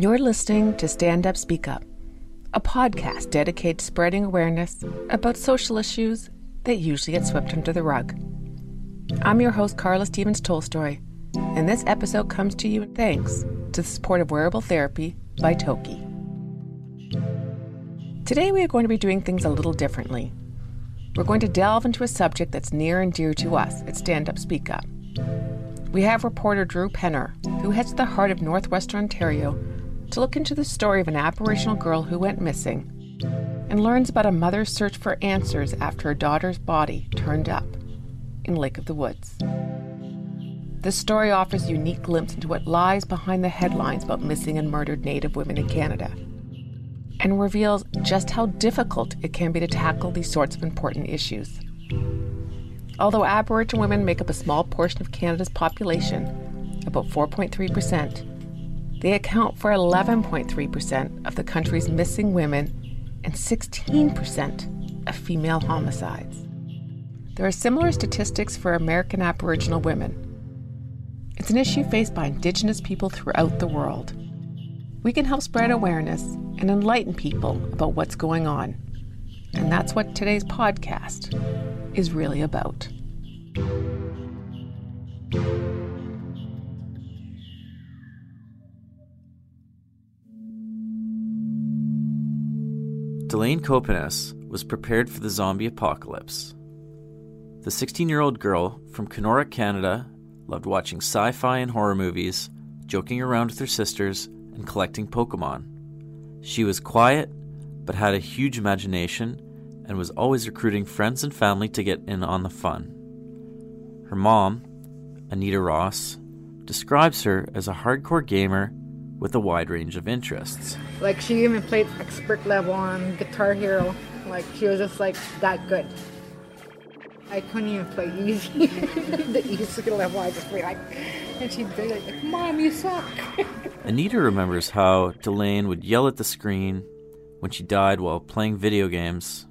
You're listening to Stand Up Speak Up, a podcast dedicated to spreading awareness about social issues that usually get swept under the rug. I'm your host, Karla Stephens Tolstoy, and this episode comes to you thanks to the support of Wearable Therapy by Toki. Today, we are going to be doing things a little differently. We're going to delve into a subject that's near and dear to us at Stand Up Speak Up. We have reporter Drew Penner, who heads the heart of Northwestern Ontario to look into the story of an Aboriginal girl who went missing and learns about a mother's search for answers after her daughter's body turned up in Lake of the Woods. This story offers a unique glimpse into what lies behind the headlines about missing and murdered Native women in Canada and reveals just how difficult it can be to tackle these sorts of important issues. Although Aboriginal women make up a small portion of Canada's population, about 4.3%, they account for 11.3% of the country's missing women and 16% of female homicides. There are similar statistics for American Aboriginal women. It's an issue faced by Indigenous people throughout the world. We can help spread awareness and enlighten people about what's going on. And that's what today's podcast is really about. Delaine Copenace was prepared for the zombie apocalypse. The 16 year old girl from Kenora, Canada, loved watching sci fi and horror movies, joking around with her sisters, and collecting Pokemon. She was quiet, but had a huge imagination and was always recruiting friends and family to get in on the fun. Her mom, Anita Ross, describes her as a hardcore gamer with a wide range of interests. Like she even played expert level on Guitar Hero. Like she was just like that good. I couldn't even play easy. the easy level, I just be like, and she'd be like, "Mom, you suck." Anita remembers how Delaine would yell at the screen when she died while playing video games.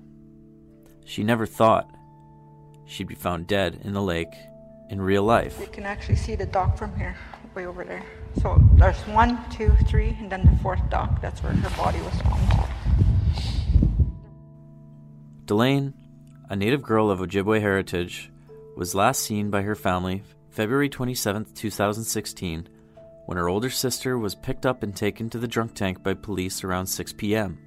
She never thought she'd be found dead in the lake in real life. You can actually see the dock from here, way over there. So there's one, two, three, and then the fourth dock. That's where her body was found. Delaine, a native girl of Ojibwe heritage, was last seen by her family February 27, 2016, when her older sister was picked up and taken to the drunk tank by police around 6 p.m.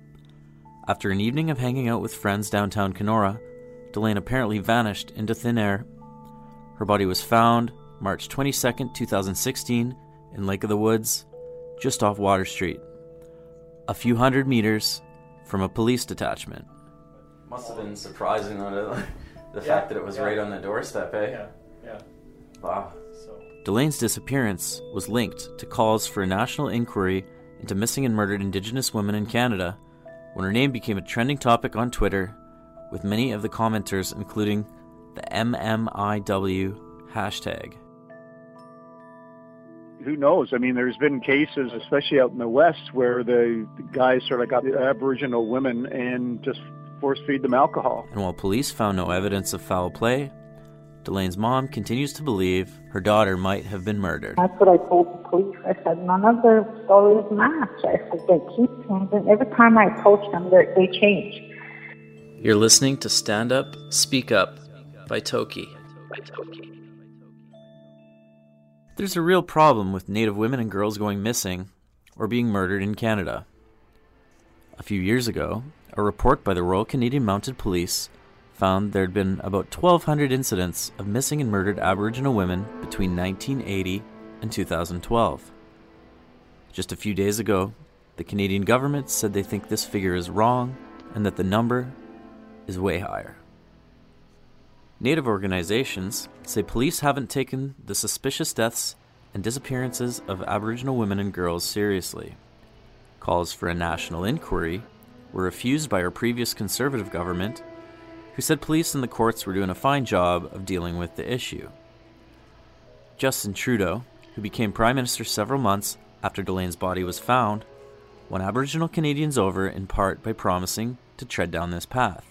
After an evening of hanging out with friends downtown Kenora, Delaine apparently vanished into thin air. Her body was found March 22, 2016, in Lake of the Woods, just off Water Street, a few hundred meters from a police detachment. Must have been surprising, though, the fact that it was right on the doorstep, eh? Yeah, yeah. Wow. So Delaine's disappearance was linked to calls for a national inquiry into missing and murdered Indigenous women in Canada when her name became a trending topic on Twitter, with many of the commenters including the MMIW hashtag. Who knows? I mean, there's been cases, especially out in the West, where the guys sort of got the Aboriginal women and just force feed them alcohol. And while police found no evidence of foul play, Delaine's mom continues to believe her daughter might have been murdered. That's what I told the police. I said, none of their stories match. I said, they keep changing. Every time I approach them, they're- they change. You're listening to Stand Up, Speak Up by Toki. There's a real problem with Native women and girls going missing or being murdered in Canada. A few years ago, a report by the Royal Canadian Mounted Police found there had been about 1,200 incidents of missing and murdered Aboriginal women between 1980 and 2012. Just a few days ago, the Canadian government said they think this figure is wrong and that the number is way higher. Native organizations say police haven't taken the suspicious deaths and disappearances of Aboriginal women and girls seriously. Calls for a national inquiry were refused by our previous Conservative government, who said police and the courts were doing a fine job of dealing with the issue. Justin Trudeau, who became Prime Minister several months after Delaine's body was found, won Aboriginal Canadians over in part by promising to tread down this path.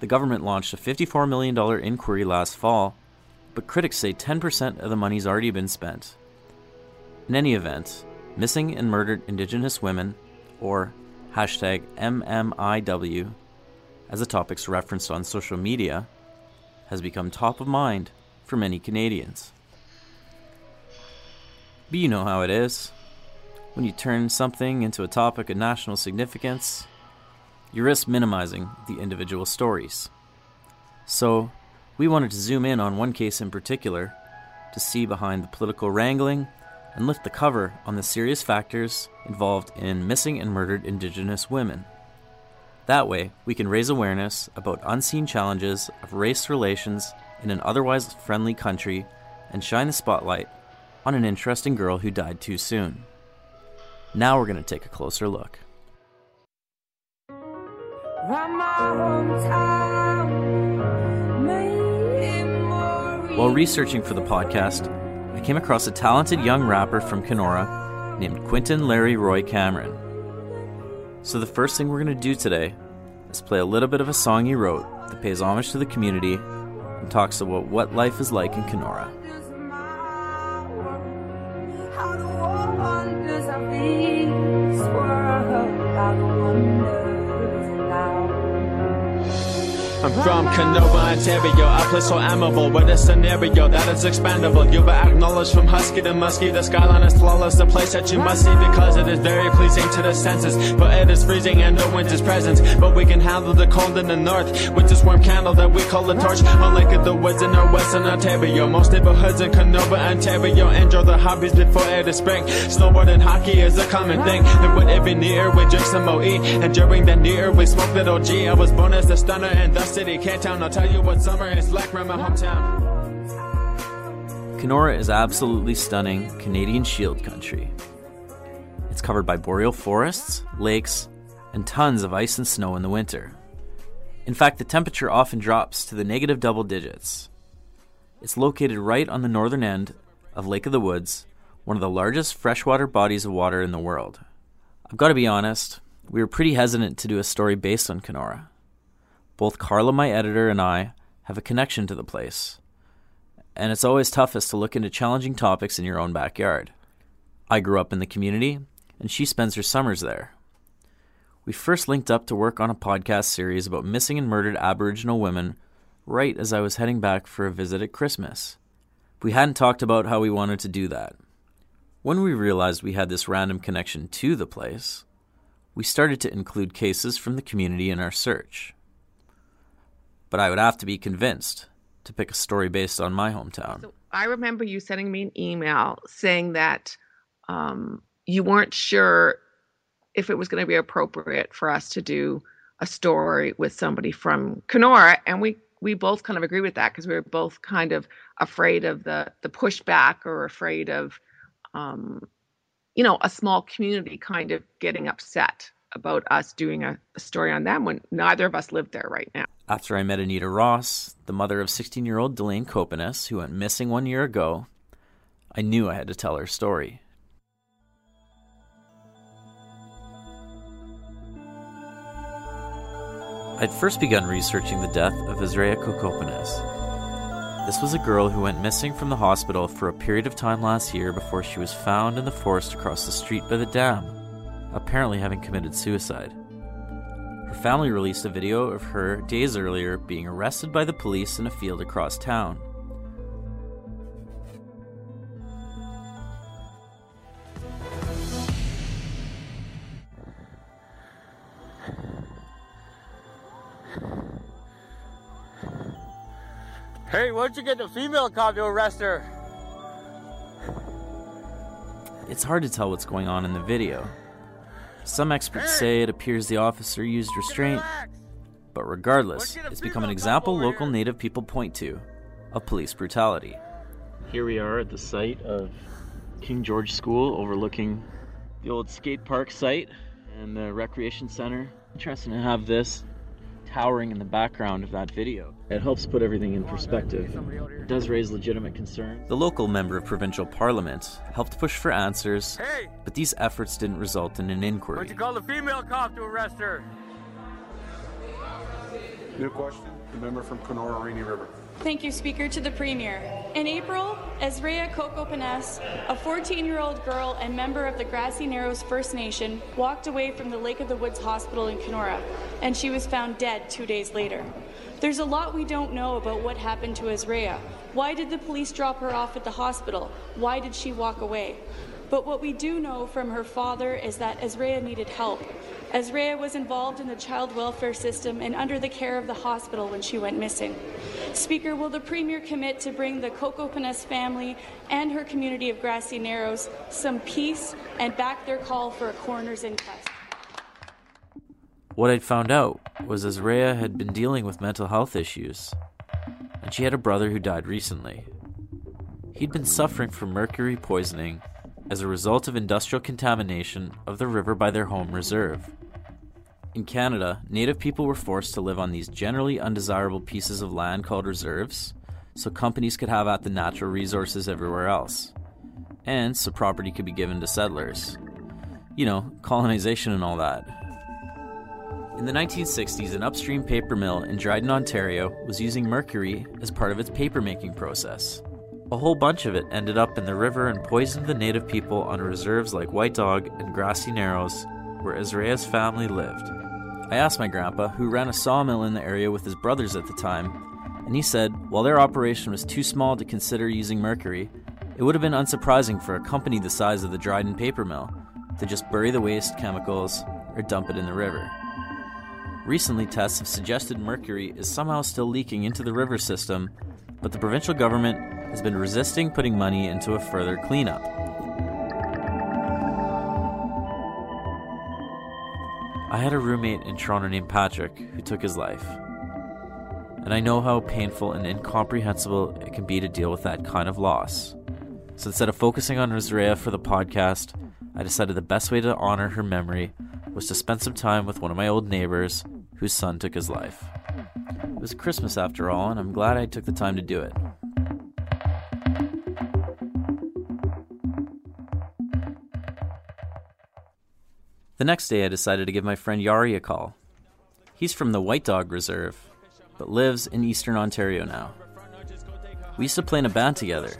The government launched a $54 million inquiry last fall, but critics say 10% of the money's already been spent. In any event, missing and murdered Indigenous women, or hashtag MMIW, as the topic's referenced on social media, has become top of mind for many Canadians. But you know how it is. When you turn something into a topic of national significance, you risk minimizing the individual stories. So, we wanted to zoom in on one case in particular to see behind the political wrangling and lift the cover on the serious factors involved in missing and murdered Indigenous women. That way, we can raise awareness about unseen challenges of race relations in an otherwise friendly country and shine the spotlight on an interesting girl who died too soon. Now we're going to take a closer look. While researching for the podcast, I came across a talented young rapper from Kenora named Quinton Larry Roy Cameron. So, the first thing we're going to do today is play a little bit of a song he wrote that pays homage to the community and talks about what life is like in Kenora. I'm from Kenora, Ontario, a place so amiable with a scenario that is expandable. You will acknowledge from husky to musky, the skyline is flawless, the place that you must see because it is very pleasing to the senses. But it is freezing and no winter's presence. But we can handle the cold in the north with this warm candle that we call a torch. Unlike the woods in our western Ontario, most neighborhoods in Kenora, Ontario enjoy the hobbies before it is spring. Snowboard and hockey is a common thing. And with every near, we drink some OE. And during that near, we smoke that OG. I was born as a stunner and thus city, K-Town. I'll tell you what summer is like around my hometown. Kenora is absolutely stunning Canadian shield country. It's covered by boreal forests, lakes, and tons of ice and snow in the winter. In fact, the temperature often drops to the negative double digits. It's located right on the northern end of Lake of the Woods, one of the largest freshwater bodies of water in the world. I've got to be honest, we were pretty hesitant to do a story based on Kenora. Both Karla, my editor, and I have a connection to the place, and it's always toughest to look into challenging topics in your own backyard. I grew up in the community, and she spends her summers there. We first linked up to work on a podcast series about missing and murdered Aboriginal women right as I was heading back for a visit at Christmas. We hadn't talked about how we wanted to do that. When we realized we had this random connection to the place, we started to include cases from the community in our search but I would have to be convinced to pick a story based on my hometown. So I remember you sending me an email saying that um, you weren't sure if it was going to be appropriate for us to do a story with somebody from Kenora, and we we both kind of agree with that because we were both kind of afraid of the the pushback or afraid of um, you know a small community kind of getting upset about us doing a, a story on them when neither of us live there right now. After I met Anita Ross, the mother of 16 year old Delaine Copenace, who went missing one year ago, I knew I had to tell her story. I'd first begun researching the death of Azraya Kokopenace. This was a girl who went missing from the hospital for a period of time last year before she was found in the forest across the street by the dam apparently having committed suicide. Her family released a video of her days earlier being arrested by the police in a field across town. Hey, why don't you get the female cop to arrest her? It's hard to tell what's going on in the video. Some experts say it appears the officer used restraint, But regardless, it's become an example local native people point to of police brutality. Here we are at the site of King George School overlooking the old skate park site and the recreation center. Interesting to have this towering in the background of that video. It helps put everything in perspective. It does raise legitimate concerns. The local member of provincial parliament helped push for answers, Hey! but these efforts didn't result in an inquiry. Why'd you call the female cop to arrest her? New question, the member from Kenora Rainy River. Thank you, Speaker. To the Premier. In April, Azraya Kokopenace, a 14 year old girl and member of the Grassy Narrows First Nation, walked away from the Lake of the Woods Hospital in Kenora, and she was found dead two days later. There's a lot we don't know about what happened to Azraya. Why did the police drop her off at the hospital? Why did she walk away? But what we do know from her father is that Azraya needed help. Azraya was involved in the child welfare system and under the care of the hospital when she went missing. Speaker, will the Premier commit to bring the Kokopenace family and her community of Grassy Narrows some peace and back their call for a coroner's inquest? What I'd found out was Azraya had been dealing with mental health issues, and she had a brother who died recently. He'd been suffering from mercury poisoning as a result of industrial contamination of the river by their home reserve. In Canada, Native people were forced to live on these generally undesirable pieces of land called reserves, so companies could have at the natural resources everywhere else, and so property could be given to settlers. You know, colonization and all that. In the 1960s, an upstream paper mill in Dryden, Ontario was using mercury as part of its papermaking process. A whole bunch of it ended up in the river and poisoned the native people on reserves like White Dog and Grassy Narrows, where Azraya's family lived. I asked my grandpa, who ran a sawmill in the area with his brothers at the time, and he said while their operation was too small to consider using mercury, it would have been unsurprising for a company the size of the Dryden paper mill to just bury the waste chemicals or dump it in the river. Recently, tests have suggested mercury is somehow still leaking into the river system, but the provincial government has been resisting putting money into a further cleanup. I had a roommate in Toronto named Patrick who took his life. And I know how painful and incomprehensible it can be to deal with that kind of loss. So instead of focusing on Azraya for the podcast, I decided the best way to honor her memory was to spend some time with one of my old neighbors whose son took his life. It was Christmas after all, and I'm glad I took the time to do it. The next day, I decided to give my friend Yari a call. He's from the White Dog Reserve, but lives in eastern Ontario now. We used to play in a band together.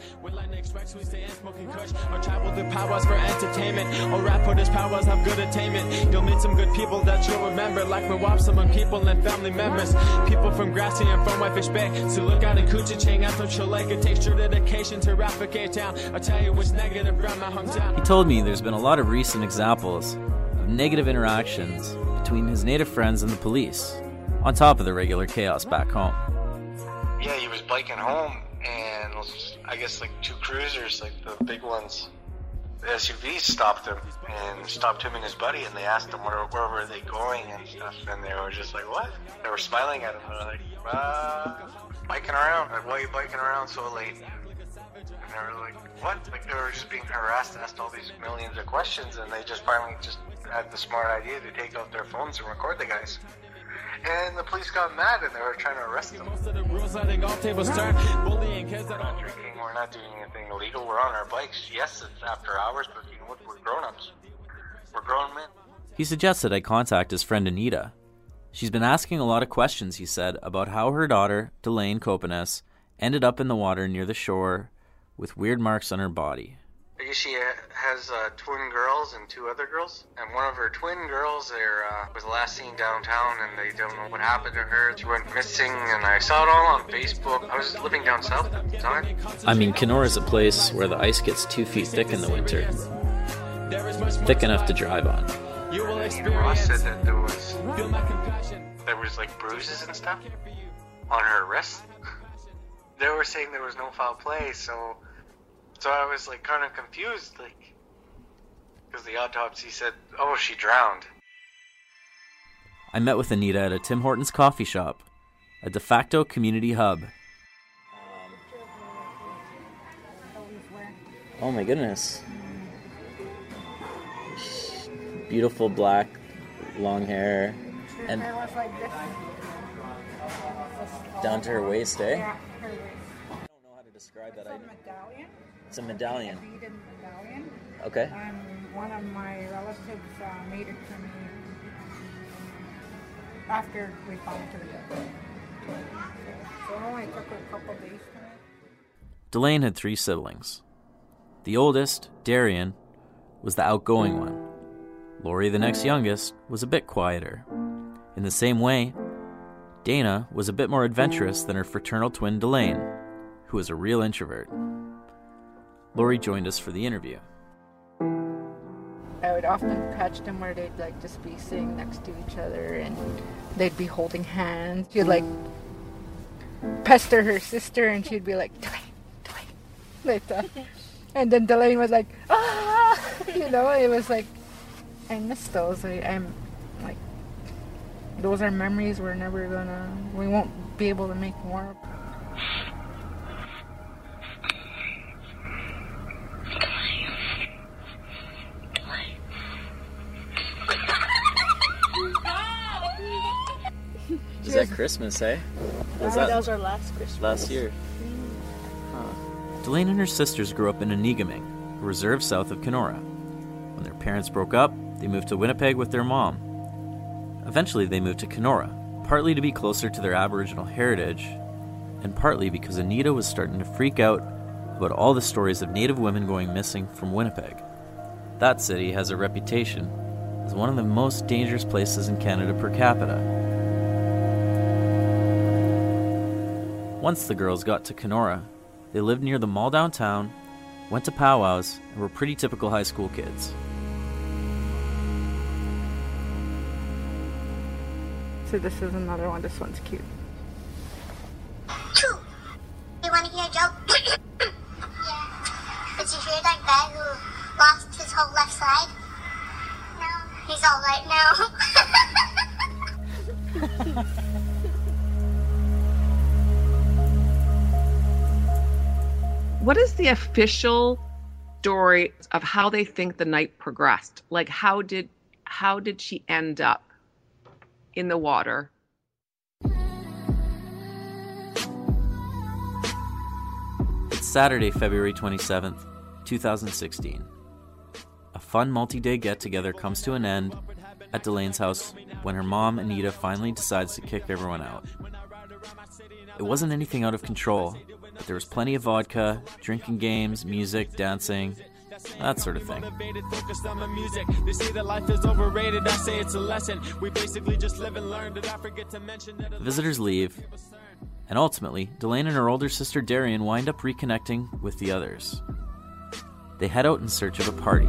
Powers for entertainment. Rap powers have good attainment. You'll meet some good people that you'll remember. Like me, wap some people and family members. People from and from. So look out takes your dedication to. I'll tell you negative I down. He told me there's been a lot of recent examples negative interactions between his native friends and the police, on top of the regular chaos back home. Yeah, he was biking home, and I guess like two cruisers, like the big ones, the SUVs stopped him and stopped him and his buddy, and they asked him where, where were they going and stuff, and they were just like, what? They were smiling at him. They were like, uh, biking around. Like, why are you biking around so late? And they were like, what? Like they were just being harassed, asked all these millions of questions, and they just finally just had the smart idea to take out their phones and record the guys. And the police got mad and they were trying to arrest them. Most of the rules letting all tables turn. Bullying kids that We're not drinking, we're not doing anything illegal, we're on our bikes. Yes, it's after hours, but you know what? We're grown ups. We're grown men. He suggested I contact his friend Anita. She's been asking a lot of questions, he said, about how her daughter, Delaine Copenace, ended up in the water near the shore with weird marks on her body. I guess she has uh, twin girls and two other girls. And one of her twin girls there uh, was last seen downtown, and they don't know what happened to her. She went missing, and I saw it all on Facebook. I was living down south at the time. I mean, Kenora is a place where the ice gets two feet thick in the winter. Thick enough to drive on. You will Ross said that there was there was like bruises and stuff on her wrist. They were saying there was no foul play, so so I was like kind of confused, like because the autopsy said, "Oh, she drowned." I met with Anita at a Tim Hortons coffee shop, a de facto community hub. Oh my goodness. Beautiful black, long hair, and It was like this. down to her waist, eh? Yeah, her waist. Describe that. It's a medallion. It's a medallion. A beaded medallion. Okay. And one of my relatives uh, made it for me after we found her. So it only took her a couple days to make. Delaine had three siblings. The oldest, Darian, was the outgoing one. Lori, the next youngest, was a bit quieter. In the same way, Dana was a bit more adventurous than her fraternal twin Delaine, who was a real introvert. Lori joined us for the interview. I would often catch them where they'd like just be sitting next to each other and they'd be holding hands. She'd like pester her sister and she'd be like, that. And then Delaine was like, ah, you know, it was like, I miss those. I, I'm like, those are memories we're never gonna, we won't be able to make more. Was that Christmas, eh? Was that was our last Christmas. last year? Delaine and her sisters grew up in Onigaming, a reserve south of Kenora. When their parents broke up, they moved to Winnipeg with their mom. Eventually, they moved to Kenora, partly to be closer to their Aboriginal heritage, and partly because Anita was starting to freak out about all the stories of Native women going missing from Winnipeg. That city has a reputation as one of the most dangerous places in Canada per capita. Once the girls got to Kenora, they lived near the mall downtown, went to powwows, and were pretty typical high school kids. So this is another one. This one's cute. You want to hear a joke? yeah. Did you hear that guy who lost his whole left side? No. He's alright now. What is the official story of how they think the night progressed? Like how did how did she end up in the water? It's Saturday, February 27th, 2016. A fun multi day get together comes to an end at Delaine's house when her mom, Anita, finally decides to kick everyone out. It wasn't anything out of control, but there was plenty of vodka, drinking games, music, dancing, that sort of thing. Motivated, focused on my music. They say that life is overrated. I say it's a lesson. We basically just live and learn. Did I forget to mention that? The visitors leave, and ultimately, Delaine and her older sister Darian wind up reconnecting with the others. They head out in search of a party.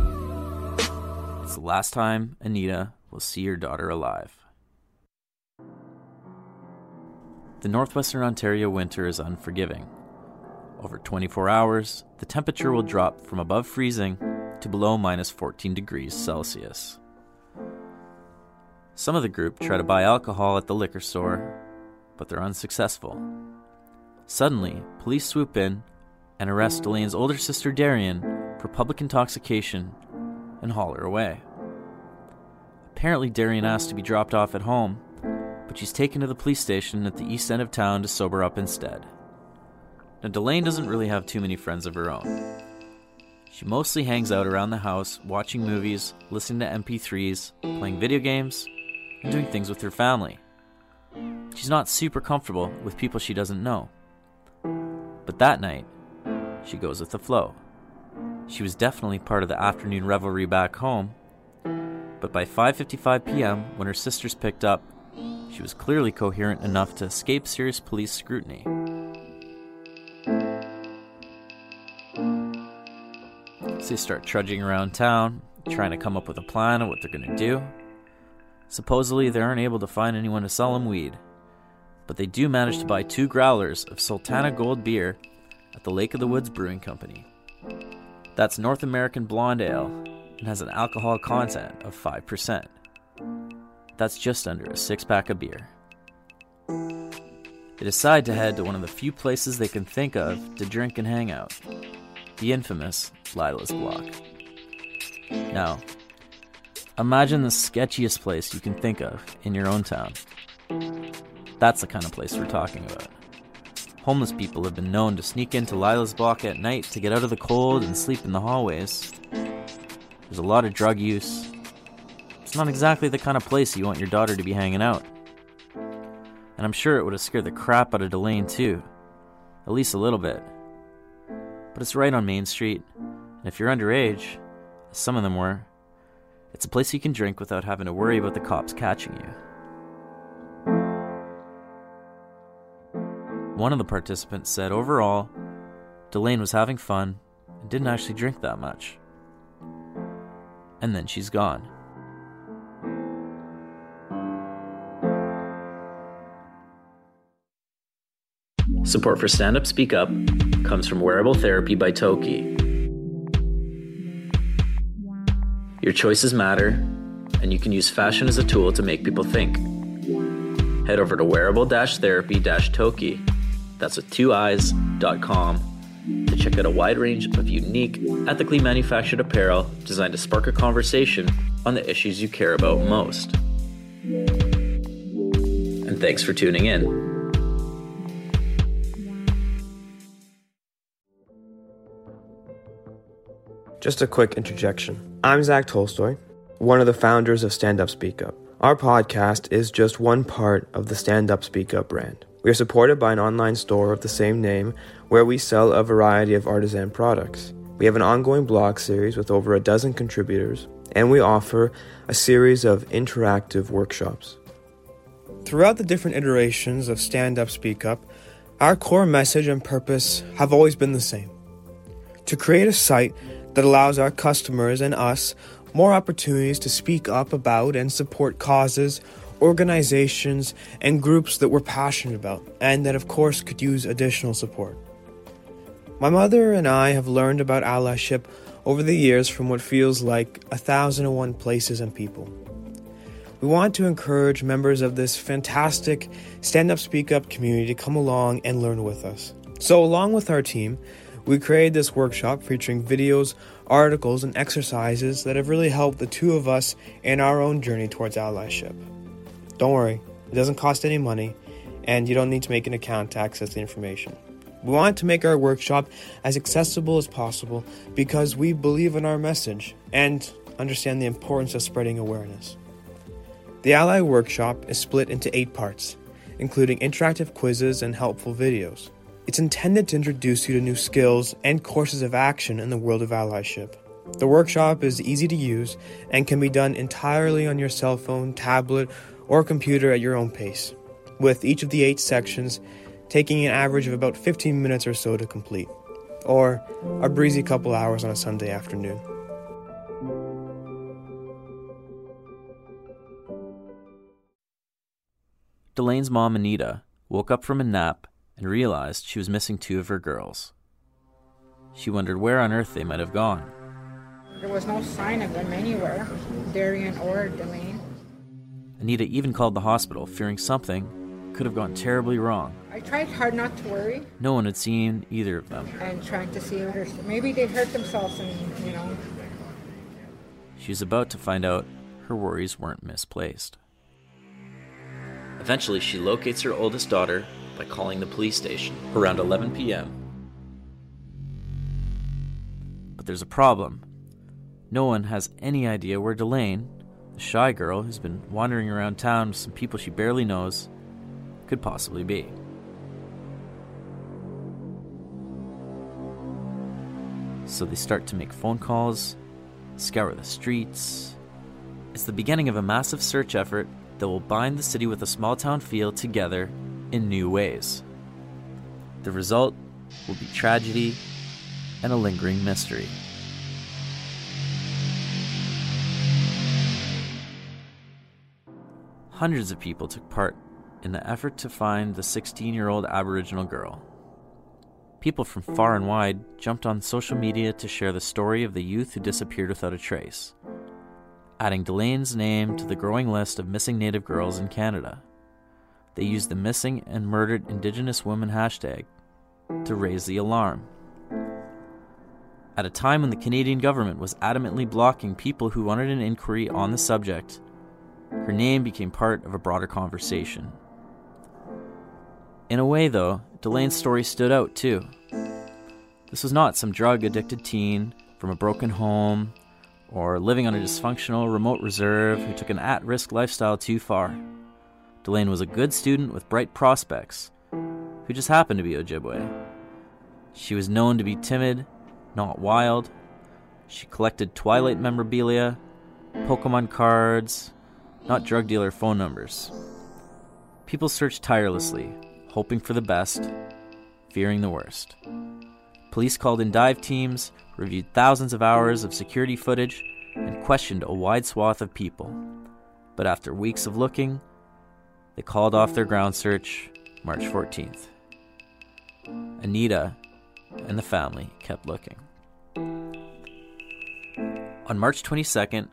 It's the last time Anita will see her daughter alive. The northwestern Ontario winter is unforgiving. Over 24 hours, the temperature will drop from above freezing to below minus 14 degrees Celsius. Some of the group try to buy alcohol at the liquor store, but they're unsuccessful. Suddenly, police swoop in and arrest Delaine's older sister Darian for public intoxication and haul her away. Apparently, Darian asked to be dropped off at home, but she's taken to the police station at the east end of town to sober up instead. Now, Delaine doesn't really have too many friends of her own. She mostly hangs out around the house, watching movies, listening to MP3s, playing video games, and doing things with her family. She's not super comfortable with people she doesn't know. But that night, she goes with the flow. She was definitely part of the afternoon revelry back home, but by 5:55 p.m., when her sisters picked up, she was clearly coherent enough to escape serious police scrutiny. They start trudging around town, trying to come up with a plan of what they're going to do. Supposedly, they aren't able to find anyone to sell them weed, but they do manage to buy two growlers of Sultana Gold beer at the Lake of the Woods Brewing Company. That's North American Blonde Ale and has an alcohol content of 5%. That's just under a six pack of beer. They decide to head to one of the few places they can think of to drink and hang out the infamous Lila's Block. Now, imagine the sketchiest place you can think of in your own town. That's the kind of place we're talking about. Homeless people have been known to sneak into Lila's Block at night to get out of the cold and sleep in the hallways. There's a lot of drug use. It's not exactly the kind of place you want your daughter to be hanging out. And I'm sure it would have scared the crap out of Delaine too. At least a little bit. But it's right on Main Street, and if you're underage, as some of them were, it's a place you can drink without having to worry about the cops catching you. One of the participants said overall, Delaine was having fun and didn't actually drink that much. And then she's gone. Support for Stand Up Speak Up comes from Wearable Therapy by Toki. Your choices matter, and you can use fashion as a tool to make people think. Head over to wearable therapy toki, that's with two eyes, dot com, to check out a wide range of unique, ethically manufactured apparel designed to spark a conversation on the issues you care about most. And thanks for tuning in. Just a quick interjection. I'm Zach Tolstoy, one of the founders of Stand Up Speak Up. Our podcast is just one part of the Stand Up Speak Up brand. We are supported by an online store of the same name where we sell a variety of artisan products. We have an ongoing blog series with over a dozen contributors, and we offer a series of interactive workshops. Throughout the different iterations of Stand Up Speak Up, our core message and purpose have always been the same to create a site that allows our customers and us more opportunities to speak up about and support causes, organizations, and groups that we're passionate about, and that, of course, could use additional support. My mother and I have learned about allyship over the years from what feels like a thousand and one places and people. We want to encourage members of this fantastic stand up, speak up community to come along and learn with us. So, along with our team, we created this workshop featuring videos, articles, and exercises that have really helped the two of us in our own journey towards allyship. Don't worry, it doesn't cost any money, and you don't need to make an account to access the information. We want to make our workshop as accessible as possible because we believe in our message and understand the importance of spreading awareness. The Ally Workshop is split into eight parts, including interactive quizzes and helpful videos. It's intended to introduce you to new skills and courses of action in the world of allyship. The workshop is easy to use and can be done entirely on your cell phone, tablet, or computer at your own pace, with each of the eight sections taking an average of about 15 minutes or so to complete, or a breezy couple hours on a Sunday afternoon. Delaine's mom, Anita, woke up from a nap and realized she was missing two of her girls. She wondered where on earth they might have gone. There was no sign of them anywhere, Darian or Delaine. Anita even called the hospital, fearing something could have gone terribly wrong. I tried hard not to worry. No one had seen either of them. And trying to see if maybe they hurt themselves and, you know. She was about to find out her worries weren't misplaced. Eventually, she locates her oldest daughter by calling the police station around 11 p.m. But there's a problem. No one has any idea where Delaine, the shy girl who's been wandering around town with some people she barely knows, could possibly be. So they start to make phone calls, scour the streets. It's the beginning of a massive search effort that will bind the city with a small town feel together in new ways. The result will be tragedy and a lingering mystery. Hundreds of people took part in the effort to find the 16 year old Aboriginal girl. People from far and wide jumped on social media to share the story of the youth who disappeared without a trace. adding Delaine's name to the growing list of missing Native girls in Canada. They used the missing and murdered Indigenous women hashtag to raise the alarm. At a time when the Canadian government was adamantly blocking people who wanted an inquiry on the subject, her name became part of a broader conversation. In a way, though, Delaine's story stood out too. This was not some drug addicted teen from a broken home or living on a dysfunctional remote reserve who took an at risk lifestyle too far. Delaine was a good student with bright prospects who just happened to be Ojibwe. She was known to be timid, not wild. She collected Twilight memorabilia, Pokemon cards, not drug dealer phone numbers. People searched tirelessly, hoping for the best, fearing the worst. Police called in dive teams, reviewed thousands of hours of security footage, and questioned a wide swath of people. But after weeks of looking, they called off their ground search March 14th. Anita and the family kept looking. On March 22nd,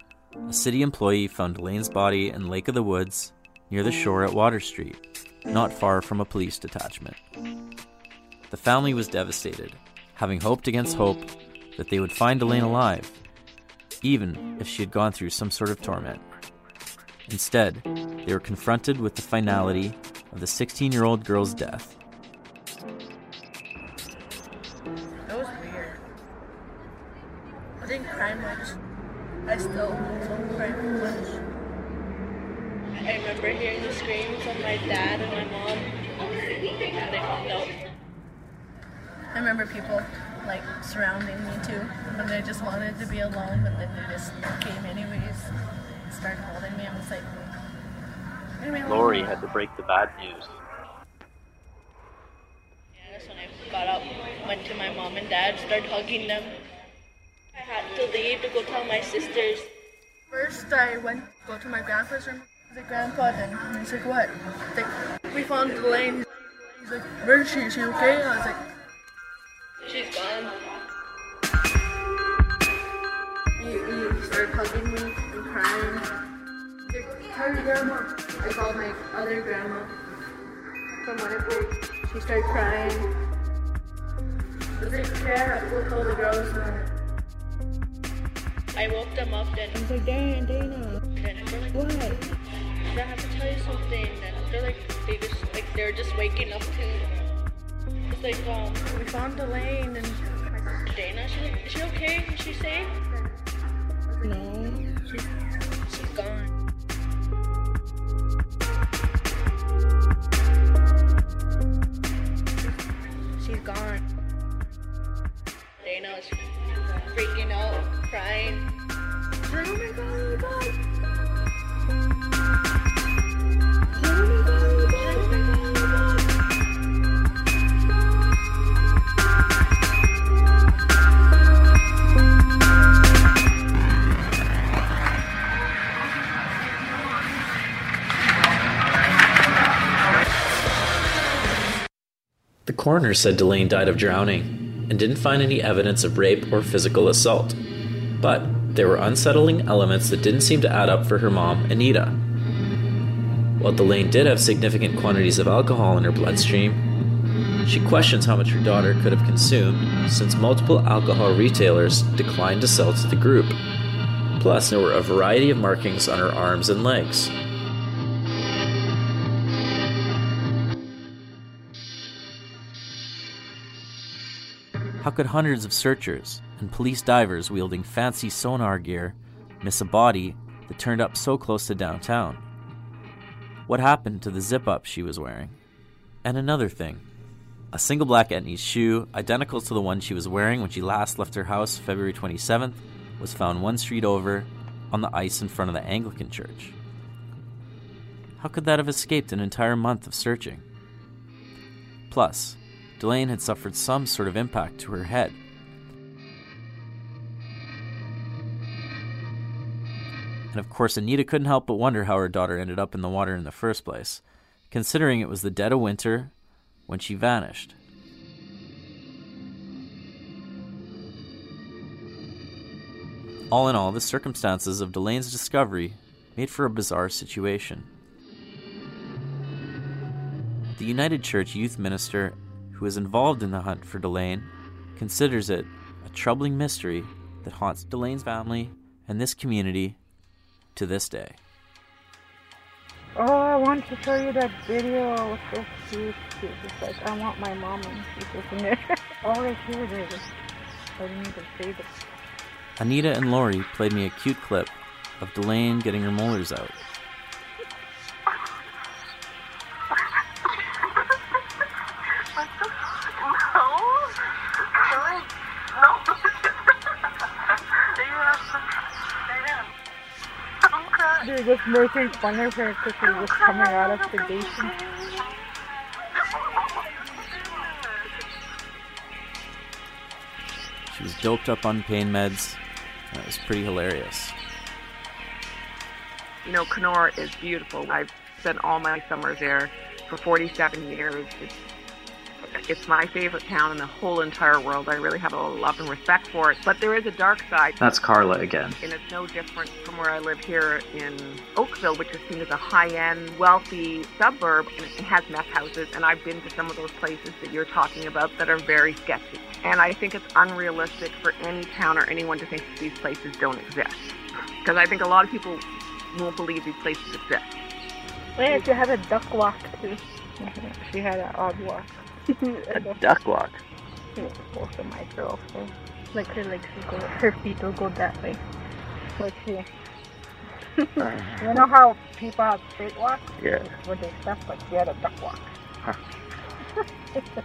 a city employee found Delaine's body in Lake of the Woods near the shore at Water Street, not far from a police detachment. The family was devastated, having hoped against hope that they would find Delaine alive, even if she had gone through some sort of torment. Instead, they were confronted with the finality of the 16 year old girl's death. That was weird. I didn't cry much. I still don't cry much. I remember hearing the screams of my dad and my mom, and they found out. I remember people like surrounding me too, and they just wanted to be alone, but then they just came anyways, and started holding me. I was like, "Leave me alone." Lori had to break the bad news. Yeah, that's when I got up, went to my mom and dad, started hugging them. I had to leave to go tell my sisters. First, I went to go to my grandpa's room. He's like, Grandpa, then he's like, what? He's like, we found Delaine. He's like, where is she? Is she okay? I was like, she's gone. He, he started hugging me and crying. He's like, tell your grandma. I called my other grandma from Winnipeg. She started crying. I was like, yeah, we'll call the girls. I woke them up then. I was like, Dana, Dana. Then they're like, what? I have to tell you something. Then they're like, they just, like, they're just waking up too. It's like, um, we found Elaine and Dana. She, is she okay? Is she safe? No. She's, gone. Coroner said Delaine died of drowning and didn't find any evidence of rape or physical assault. But there were unsettling elements that didn't seem to add up for her mom, Anita. While Delaine did have significant quantities of alcohol in her bloodstream, she questions how much her daughter could have consumed since multiple alcohol retailers declined to sell to the group. Plus, there were a variety of markings on her arms and legs. How could hundreds of searchers and police divers wielding fancy sonar gear miss a body that turned up so close to downtown? What happened to the zip up she was wearing? And another thing a single black Etnies shoe, identical to the one she was wearing when she last left her house February 27th, was found one street over on the ice in front of the Anglican church. How could that have escaped an entire month of searching? Plus, Delaine had suffered some sort of impact to her head. And of course, Anita couldn't help but wonder how her daughter ended up in the water in the first place, considering it was the dead of winter when she vanished. All in all, the circumstances of Delaine's discovery made for a bizarre situation. The United Church youth minister who is involved in the hunt for Delaine considers it a troubling mystery that haunts Delaine's family and this community to this day. Oh, I want to show you that video. Oh, it was so cute. She was just like, I want my mom and she's just in there. oh, right here it is. I didn't even save it. Anita and Lori played me a cute clip of Delaine getting her molars out. They're just making fun of her because she was coming out of sedation. She was doped up on pain meds, That was pretty hilarious. You know, Kenora is beautiful. I've spent all my summers there for 47 years. It's, it's my favorite town in the whole entire world. I really have a lot of love and respect for it. But there is a dark side. That's Karla again. And it's no different from where I live here in Oakville, which is seen as a high-end, wealthy suburb, and it has meth houses. And I've been to some of those places that you're talking about that are very sketchy. And I think it's unrealistic for any town or anyone to think that these places don't exist. Because I think a lot of people won't believe these places exist. Well yeah, she had a duck walk too. She had an odd walk. A duck walk. Yeah, both my girls. So. Like her legs will go, her feet will go that way. Like she. you know how people have straight walks? Yeah. When they step, like she had a duck walk. Huh.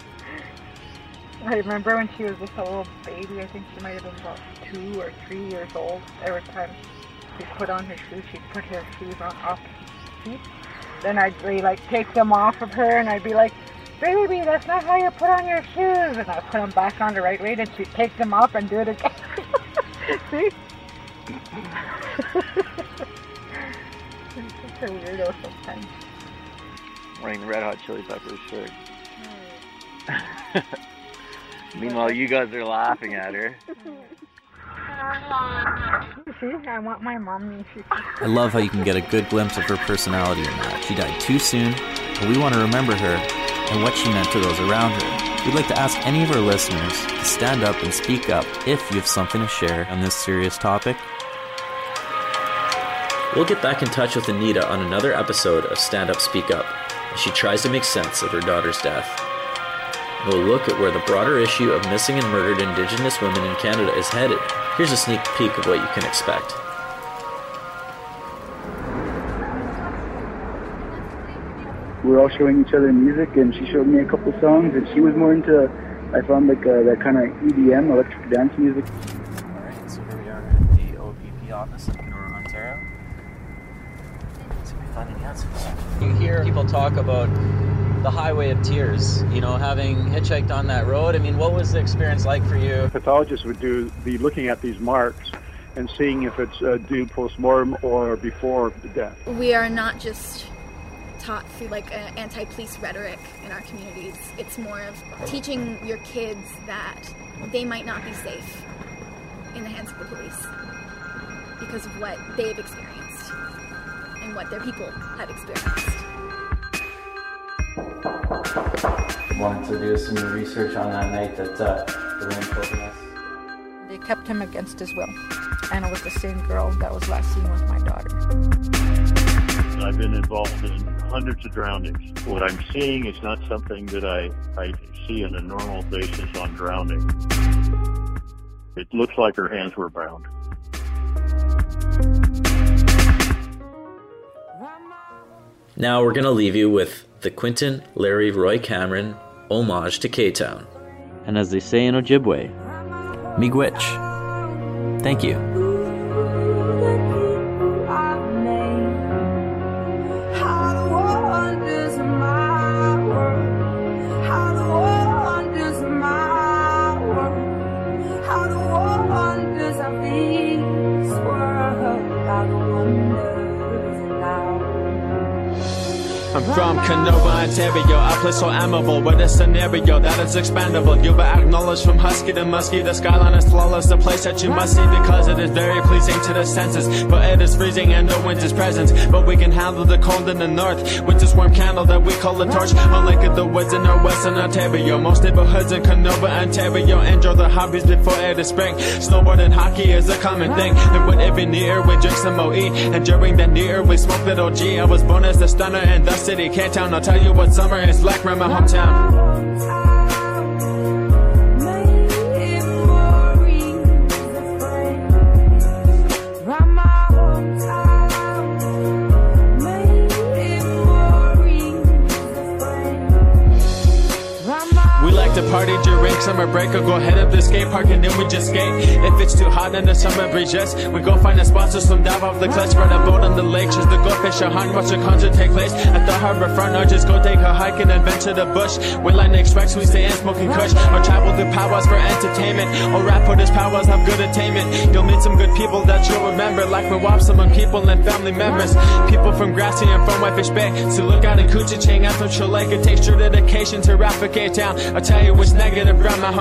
I remember when she was just a little baby, I think she might have been about two or three years old. Every time she'd put on her shoes, she'd put her shoes on off feet. Then I'd be like take them off of her and I'd be like, baby, that's not how you put on your shoes. And I'd put them back on the right way, then she'd take them off and do it again. See? She's such a weirdo sometimes. Wearing Red Hot Chili Peppers shirt. Meanwhile, you guys are laughing at her. See, I want my mommy. I love how you can get a good glimpse of her personality in that. She died too soon, but we want to remember her and what she meant to those around her. We'd like to ask any of our listeners to stand up and speak up if you have something to share on this serious topic. We'll get back in touch with Anita on another episode of Stand Up Speak Up as she tries to make sense of her daughter's death. We'll look at where the broader issue of missing and murdered Indigenous women in Canada is headed. Here's a sneak peek of what you can expect. Were all showing each other music, and she showed me a couple songs, and she was more into, I found like uh, that kind of EDM, electric dance music. Alright, so here we are at the OPP office in Kenora, Ontario. Let's see if we find any answers. You hear people talk about the highway of tears, you know, having hitchhiked on that road. I mean, what was the experience like for you? Pathologists would do be looking at these marks and seeing if it's uh, due post-mortem or before the death. We are not just taught through like an anti-police rhetoric in our communities. It's more of teaching your kids that they might not be safe in the hands of the police because of what they've experienced and what their people have experienced. Wanted to do some research on that night that uh, Delaine Copenace. They kept him against his will. And it was the same girl that was last seen with my daughter. I've been involved in hundreds of drownings. What I'm seeing is not something that I, I see on a normal basis on drowning. It looks like her hands were bound. Now we're going to leave you with the Quinton Larry Roy Cameron homage to K Town. And as they say in Ojibwe, Miigwech. Thank you. I'm Ontario, a place so amiable with a scenario that is expandable. You'll be acknowledged from husky to musky. The skyline is flawless, the place that you must see because it is very pleasing to the senses. But it is freezing and no winter's presence. But we can handle the cold in the north with this warm candle that we call a torch. Of the Woods in our western Ontario. Most neighborhoods in Kenora, Ontario enjoy the hobbies before it is spring. Snowboard and hockey is a common thing. And with every near, we drink some OE. And during that near, we smoke that OG. I was born as a stunner in the city, K-Town. I'll tell you what summer is like around my hometown. Break or go head up the skate park and then we just skate. If it's too hot in the summer breeze, yes, we go find a spot to swim dive off the cliffs, ride a boat on the lake, just to go fish a hunt, watch a concert take place at the harbor front, or just go take a hike and adventure the bush. We like extracts, we stay in smoking kush, or travel to powwows for entertainment, or rap for this powwows have good attainment. You'll meet some good people that you'll remember, like we wop some people and family members, people from Grassy and from Whitefish Bay, so look out in Couchiching, out from Chile, it takes your dedication to rap for K-Town. I'll tell you what's negative around my hometown.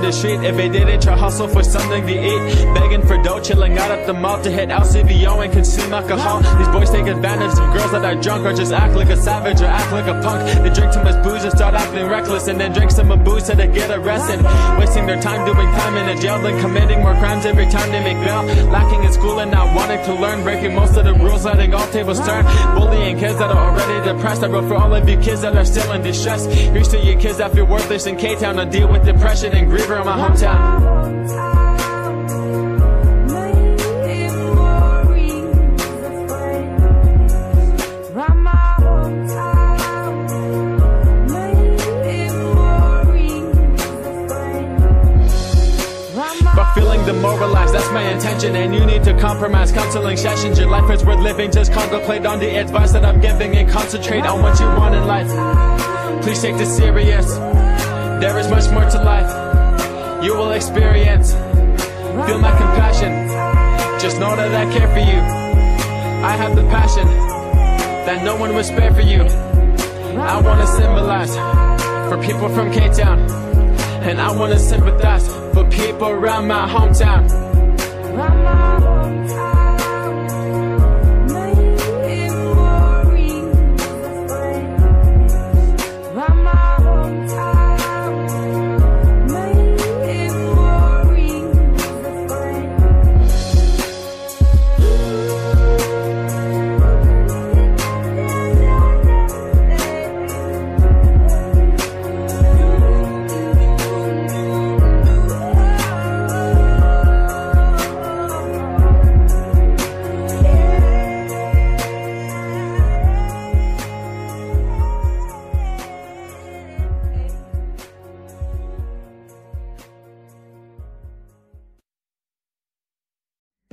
the street. If they didn't try hustle for something to eat, begging for dough, chilling out at the mall to hit LCBO and consume alcohol. These boys take advantage of girls that are drunk or just act like a savage or act like a punk. They drink too much booze and start acting reckless, and then drink some booze so they get arrested, wasting their time doing time in a jail, then committing more crimes every time they make bail. Lacking in school and not wanting to learn, breaking most of the rules, letting all tables turn, bullying kids that are already depressed. I wrote for all of you kids that are still in distress. Here's to you kids that feel worthless in K-Town to deal with depression and grief around my hometown. Demoralized, that's my intention. And you need to compromise counseling sessions. Your life is worth living. Just contemplate on the advice that I'm giving and concentrate on what you want in life. Please take this serious. There is much more to life. You will experience. Feel my compassion. Just know that I care for you. I have the passion that no one will spare for you. I want to symbolize for people from K Town. And I want to sympathize for people around my hometown.